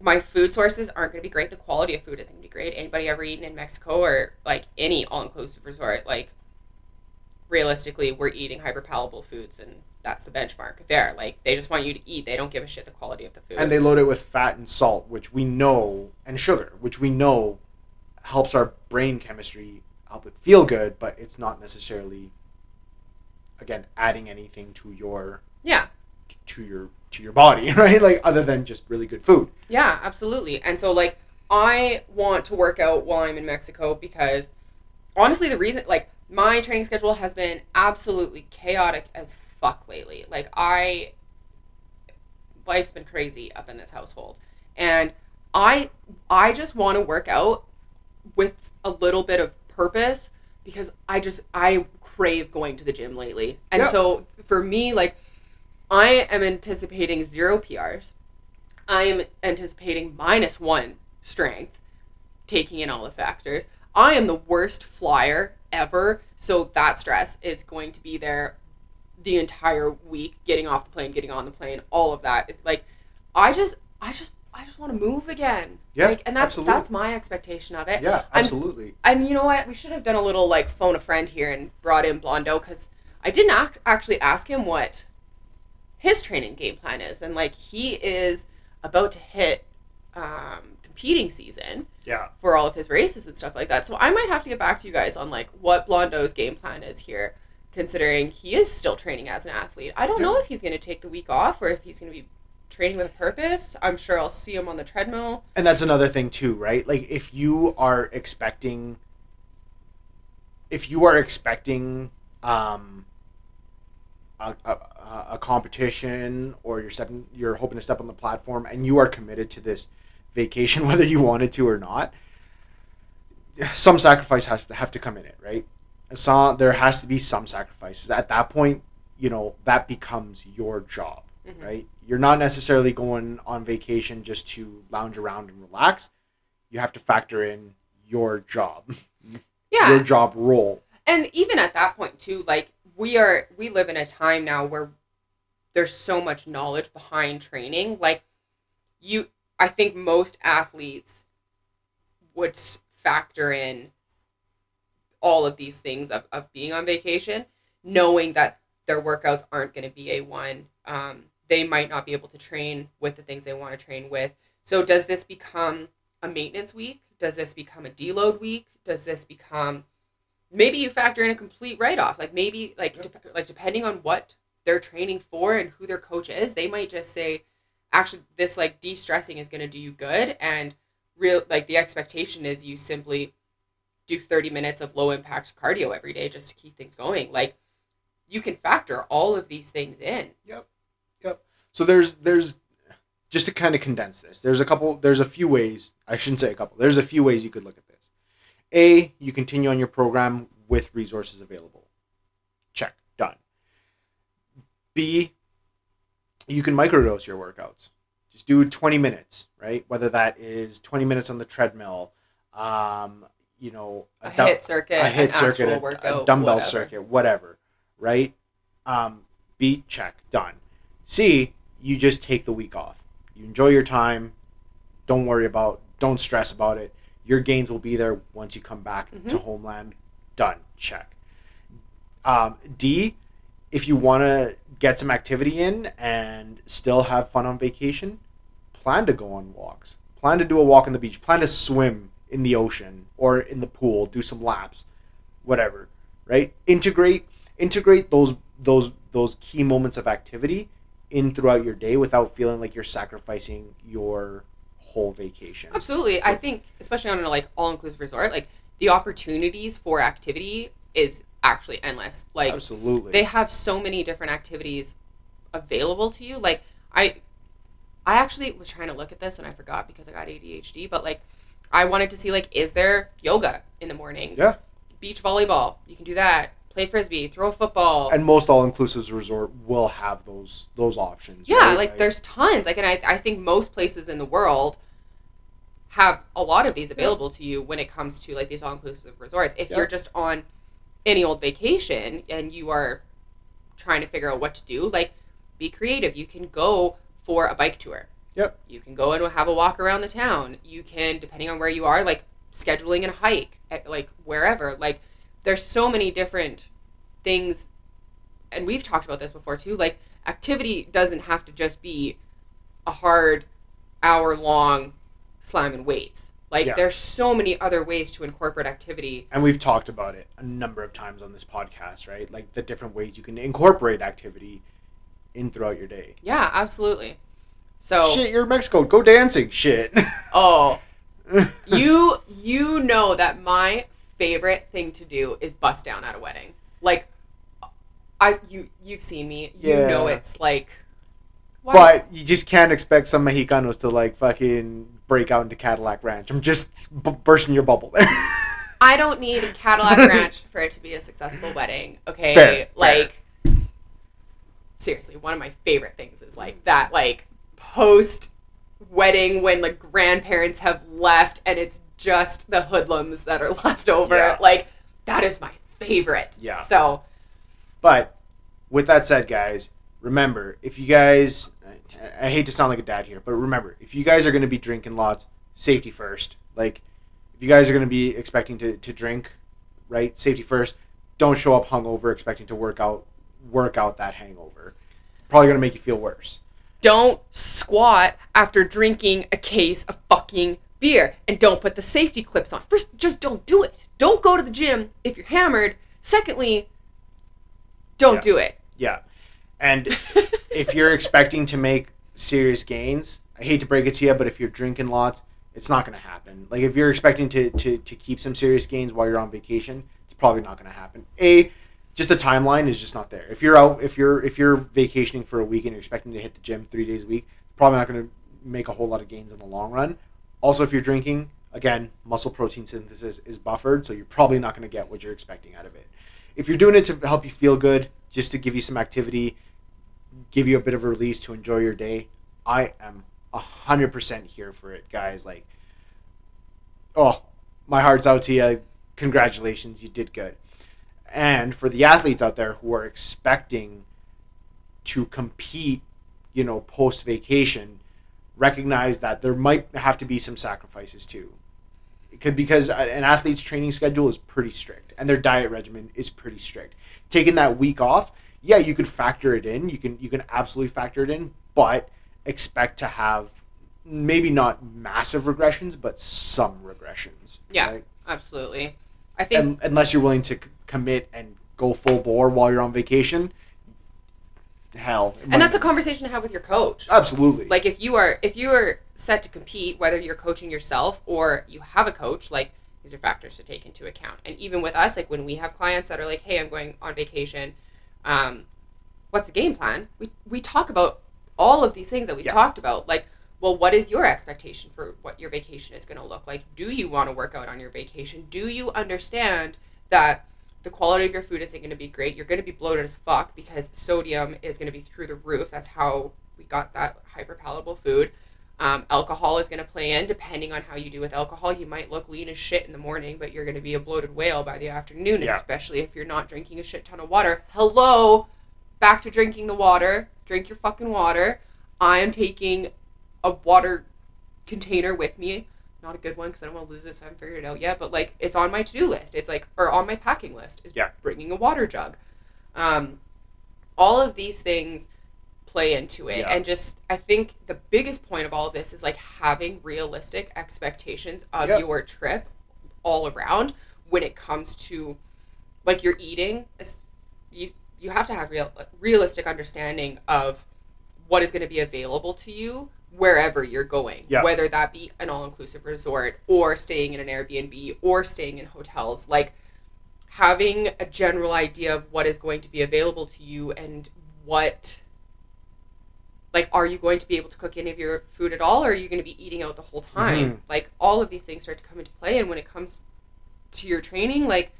my food sources aren't going to be great. The quality of food isn't going to be great. Anybody ever eaten in Mexico or like any all inclusive resort, like realistically, we're eating hyper palatable foods, and that's the benchmark there. Like they just want you to eat. They don't give a shit the quality of the food. And they load it with fat and salt, which we know, and sugar, which we know helps our brain chemistry help it feel good, but it's not necessarily again adding anything to your yeah, to your to your body, right? Like other than just really good food. Yeah, absolutely. And so like I want to work out while I'm in Mexico because honestly the reason like my training schedule has been absolutely chaotic as fuck lately. Like I life's been crazy up in this household. And I I just want to work out with a little bit of purpose because I just I crave going to the gym lately. And Yeah. so for me like I am anticipating zero PRs. I am anticipating minus 1 strength taking in all the factors. I am the worst flyer ever, so that stress is going to be there the entire week getting off the plane, getting on the plane, all of that is like I just I just I just want to move again. Yeah, Like and that's absolutely. that's my expectation of it. Yeah, absolutely. And you know what? We should have done a little like phone a friend here and brought in Blondo cuz I didn't act, actually ask him what his training game plan is and like he is about to hit um competing season yeah. for all of his races and stuff like that. So I might have to get back to you guys on like what Blondo's game plan is here, considering he is still training as an athlete. I don't know if he's going to take the week off or if he's going to be training with a purpose. I'm sure I'll see him on the treadmill. And that's another thing too, right? Like if you are expecting if you are expecting um a, a, a competition or you're stepping you're hoping to step on the platform and you are committed to this vacation whether you wanted to or not some sacrifice has to have to come in it right? Some there has to be some sacrifices. At that point you know that becomes your job Mhm. right? You're not necessarily going on vacation just to lounge around and relax. You have to factor in your job Yeah. your job role. And even at that point too like we are we live in a time now where there's so much knowledge behind training. Like you i think most athletes would factor in all of these things of, of being on vacation knowing that their workouts aren't going to be a one. Um, they might not be able to train with the things they want to train with. So does this become a maintenance week? Does this become a deload week? Does this become maybe you factor in a complete write-off. Like maybe like dep- like depending on what they're training for and who their coach is they might just say actually this like de-stressing is going to do you good and real like the expectation is you simply do 30 minutes of low impact cardio every day just to keep things going. Like you can factor all of these things in. Yep. Yep. so there's there's just to kind of condense this there's a couple there's a few ways i shouldn't say a couple there's a few ways you could look at this. A you continue on your program with resources available. Check. Done. B you can microdose your workouts just do 20 minutes right whether that is 20 minutes on the treadmill um you know a, dum- HIIT circuit a HIIT circuit, a- a, dumbbell whatever. circuit, whatever, right? Um, B check done. C you just take the week off. You enjoy your time. Don't worry about. Don't stress about it. Your gains will be there once you come back to Mhm. homeland. Done. Check. Um, D if you want to get some activity in and still have fun on vacation, plan to go on walks. Plan to do a walk on the beach. Plan to swim in the ocean or in the pool, do some laps, whatever, right? Integrate integrate those those those key moments of activity in throughout your day without feeling like you're sacrificing your whole vacation. Absolutely. I think especially on a like all inclusive resort, like the opportunities for activity is actually endless. Like Absolutely. they have so many different activities available to you. Like I I actually was trying to look at this and I forgot because I got ADHD, but like I wanted to see like is there yoga in the mornings? Yeah. Beach volleyball, you can do that. Play frisbee, throw a football. and most all inclusive resort will have those those options. Yeah, right? like there's tons. Like, and I, I think most places in the world have a lot of these available to you when it comes to like these all inclusive resorts. If Yeah. you're just on any old vacation and you are trying to figure out what to do, like be creative. You can go for a bike tour. Yep. You can go and have a walk around the town. You can, depending on where you are, like scheduling a hike at like wherever. Like there's so many different things and we've talked about this before too like activity doesn't have to just be a hard hour long slamming weights like Yeah. there's so many other ways to incorporate activity and we've talked about it a number of times on this podcast, right? Like the different ways you can incorporate activity in throughout your day. Yeah, absolutely. So Shit, you're in Mexico. Go dancing. Shit. oh, you you know that my favorite thing to do is bust down at a wedding. Like I you you've seen me. You Yeah. know it's like but you just can't expect some Mexicanos to like fucking break out into Cadillac Ranch. I'm just b- bursting your bubble there. I don't need a Cadillac Ranch for it to be a successful wedding. Okay, Fair, fair. like seriously, one of my favorite things is like that, like post wedding when the grandparents have left and it's just the hoodlums that are left over. Yeah. Like that is my favorite. Yeah. So But with that said, guys, remember if you guys, I hate to sound like a dad here, but remember if you guys are going to be drinking lots, safety first. Like if you guys are going to be expecting to, to drink, right? Safety first. Don't show up hungover expecting to work out work out that hangover. Probably going to make you feel worse. don't squat after drinking a case of fucking beer and don't put the safety clips on. First, just don't do it. Don't go to the gym if you're hammered. Secondly, don't Yeah. do it. Yeah. And if you're expecting to make serious gains, I hate to break it to you, but if you're drinking lots, it's not going to happen. Like if you're expecting to, to, to keep some serious gains while you're on vacation, it's probably not going to happen. A, just the timeline is just not there. If you're out, if you're if you're vacationing for a week and you're expecting to hit the gym three days a week, it's probably not going to make a whole lot of gains in the long run. Also, if you're drinking, again, muscle protein synthesis is buffered, so you're probably not going to get what you're expecting out of it. If you're doing it to help you feel good, just to give you some activity, give you a bit of a release to enjoy your day, I am hundred percent here for it, guys. Like, oh, my heart's out to you. Congratulations, you did good. And for the athletes out there who are expecting to compete, you know, post vacation, recognize that there might have to be some sacrifices too. Because an athlete's training schedule is pretty strict and their diet regimen is pretty strict. Taking that week off, yeah, you could factor it in. You can you can absolutely factor it in, but expect to have maybe not massive regressions, but some regressions. Yeah, right? absolutely. I think Un unless you're willing to c- commit and go full bore while you're on vacation. Hell, and might- that's a conversation to have with your coach. absolutely Like if you are if you are set to compete, whether you're coaching yourself or you have a coach, like these are factors to take into account. And even with us, like when we have clients that are like, "Hey, I'm going on vacation," um, what's the game plan? We we talk about all of these things that we've Yeah. talked about. Like, well, what is your expectation for what your vacation is going to look like? Do you want to work out on your vacation? Do you understand that the quality of your food isn't going to be great? You're going to be bloated as fuck because sodium is going to be through the roof. That's how we got that hyperpalatable food. Um, alcohol is going to play in depending on how you do with alcohol. You might look lean as shit in the morning, but you're going to be a bloated whale by the afternoon, Yeah. especially if you're not drinking a shit ton of water. Hello, back to drinking the water. Drink your fucking water. I am taking a water container with me. Not a good one because I don't want to lose it, so I haven't figured it out yet. But like, it's on my to do list. It's like, or on my packing list. Is Yeah. bringing a water jug. Um, all of these things play into it, Yeah. and just I think the biggest point of all of this is like having realistic expectations of Yep. your trip all around when it comes to like your eating. You you have to have real realistic understanding of what is going to be available to you wherever you're going Yeah. whether that be an all-inclusive resort or staying in an airbnb or staying in hotels like having a general idea of what is going to be available to you and what like are you going to be able to cook any of your food at all or are you going to be eating out the whole time Mhm. like all of these things start to come into play and when it comes to your training like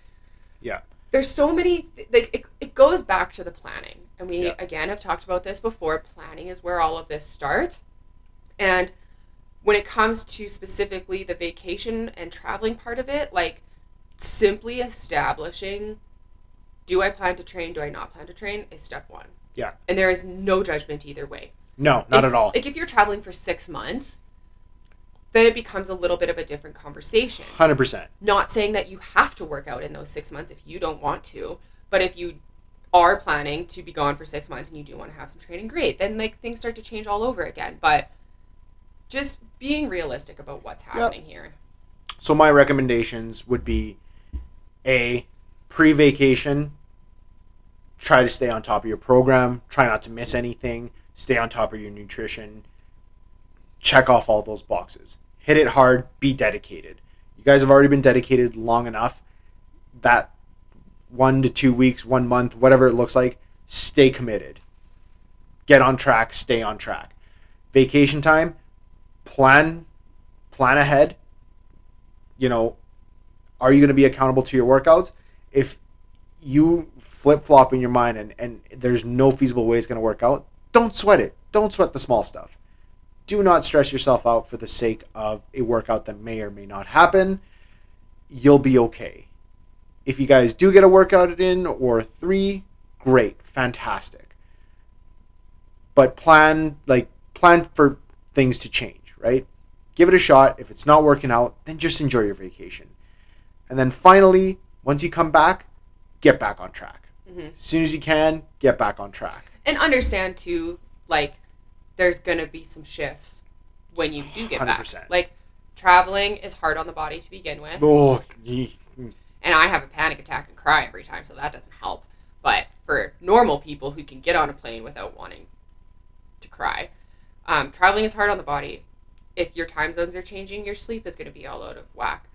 Yeah. there's so many th- like it, it goes back to the planning and we Yeah. again have talked about this before planning is where all of this starts and when it comes to specifically the vacation and traveling part of it like simply establishing do i plan to train do i not plan to train is step one Yeah. and there is no judgment either way No, not If- at all. like if you're traveling for six months then it becomes a little bit of a different conversation Hundred percent. not saying that you have to work out in those six months if you don't want to, but if you are planning to be gone for six months and you do want to have some training, great. Then like things start to change all over again. But just being realistic about what's happening here. So my recommendations would be a pre-vacation try to stay on top of your program, try not to miss anything, stay on top of your nutrition, check off all those boxes. Hit it hard, be dedicated. You guys have already been dedicated long enough that one to two weeks, one month, whatever it looks like, stay committed. Get on track, stay on track. Vacation time, plan plan ahead. You know, are you going to be accountable to your workouts? If you flip flop in your mind and, and there's no feasible way it's going to work out, don't sweat it. Don't sweat the small stuff. Do not stress yourself out for the sake of a workout that may or may not happen. You'll be okay. If you guys do get a workout in or three, great, fantastic. But plan like plan for things to change, right? Give it a shot. If it's not working out, then just enjoy your vacation. And then finally, once you come back, get back on track. Mhm. As soon as you can, get back on track. And understand too like there's gonna be some shifts when you do get back. 100%. like traveling is hard on the body to begin with. Oh, and i have a panic attack and cry every time so that doesn't help. But for normal people who can get on a plane without wanting to cry um, traveling is hard on the body. If your time zones are changing your sleep is going to be all out of whack.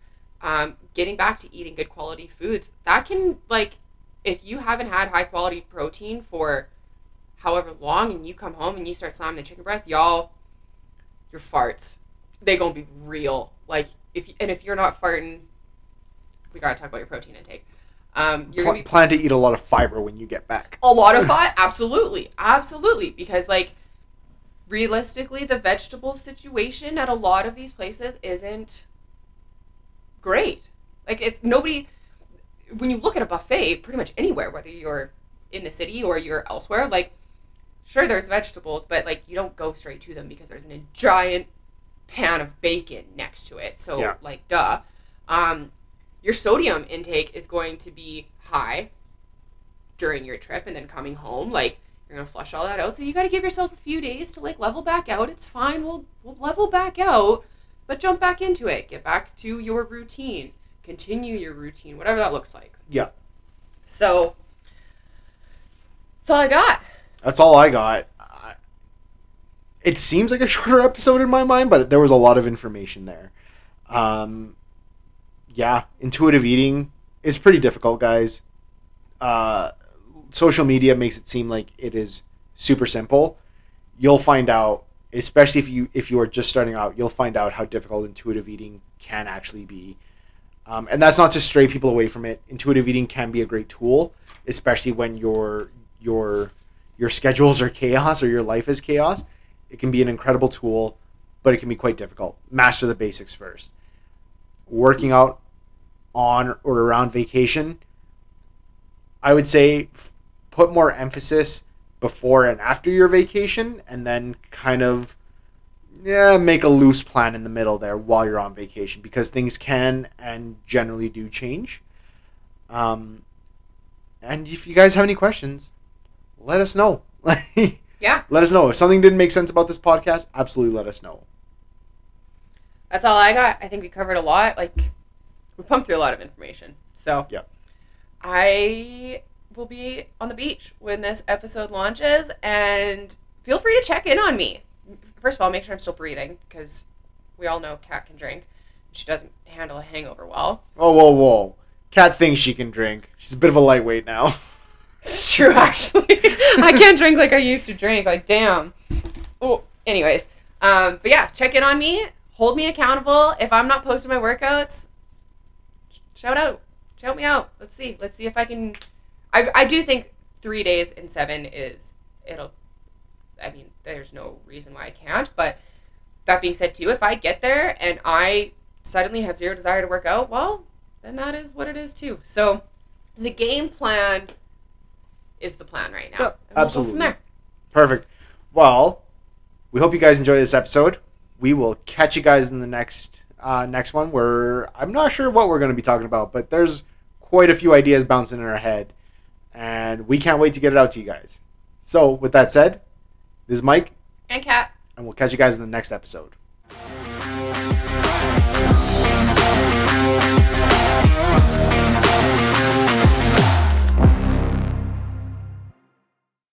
Um, getting back to eating good quality foods that can like if you haven't had high quality protein for however long and you come home and you start slamming the chicken breast y'all your farts they gonna be real. Like if you, and if you're not farting we gotta talk about your protein intake. Um, you're pl- be plan to eat a lot of fiber when you get back. a lot of fiber, absolutely. Absolutely. Because like realistically the vegetable situation at a lot of these places isn't great. Like it's nobody when you look at a buffet pretty much anywhere whether you're in the city or you're elsewhere like sure there's vegetables but like you don't go straight to them because there's a giant pan of bacon next to it. So Yeah. like duh. Um your sodium intake is going to be high during your trip and then coming home. Like you're gonna flush all that out. So you got to give yourself a few days to like level back out. It's fine. We'll we'll level back out but jump back into it. Get back to your routine. Continue your routine whatever that looks like. Yeah. so that's all i got That's all I got. I- It seems like a shorter episode in my mind, but there was a lot of information there. Um, yeah, intuitive eating is pretty difficult, guys. Uh, social media makes it seem like it is super simple. You'll find out, especially if you if you are just starting out, you'll find out how difficult intuitive eating can actually be. Um, and that's not to stray people away from it. Intuitive eating can be a great tool, especially when your your your schedules are chaos or your life is chaos. It can be an incredible tool, but it can be quite difficult. Master the basics first. Working out on or around vacation, I would say put more emphasis before and after your vacation, and then kind of yeah make a loose plan in the middle there while you're on vacation because things can and generally do change. Um, and if you guys have any questions, let us know. yeah let us know if something didn't make sense about this podcast. Absolutely, let us know. that's all i got i think we covered a lot like we pumped through a lot of information so yeah. i will be on the beach when this episode launches and feel free to check in on me first of all make sure i'm still breathing because we all know kat can drink she doesn't handle a hangover well Oh, whoa, whoa! Kat thinks she can drink. She's a bit of a lightweight now. It's true, actually. I can't drink like I used to drink. Like, damn. Oh, anyways. Um, but yeah, check in on me. Hold me accountable. If I'm not posting my workouts, shout out. Shout me out. Let's see. Let's see if I can. I, I do think three days in seven is. It'll. I mean, there's no reason why I can't. But that being said, too, if I get there and I suddenly have zero desire to work out, well, then that is what it is, too. So the game plan is the plan right now. Yeah, we'll absolutely. Perfect. Well, we hope you guys enjoy this episode. We will catch you guys in the next uh, next one. Where I'm not sure what we're going to be talking about, but there's quite a few ideas bouncing in our head, and we can't wait to get it out to you guys. So, with that said, this is Mike, And Kat. and we'll catch you guys in the next episode.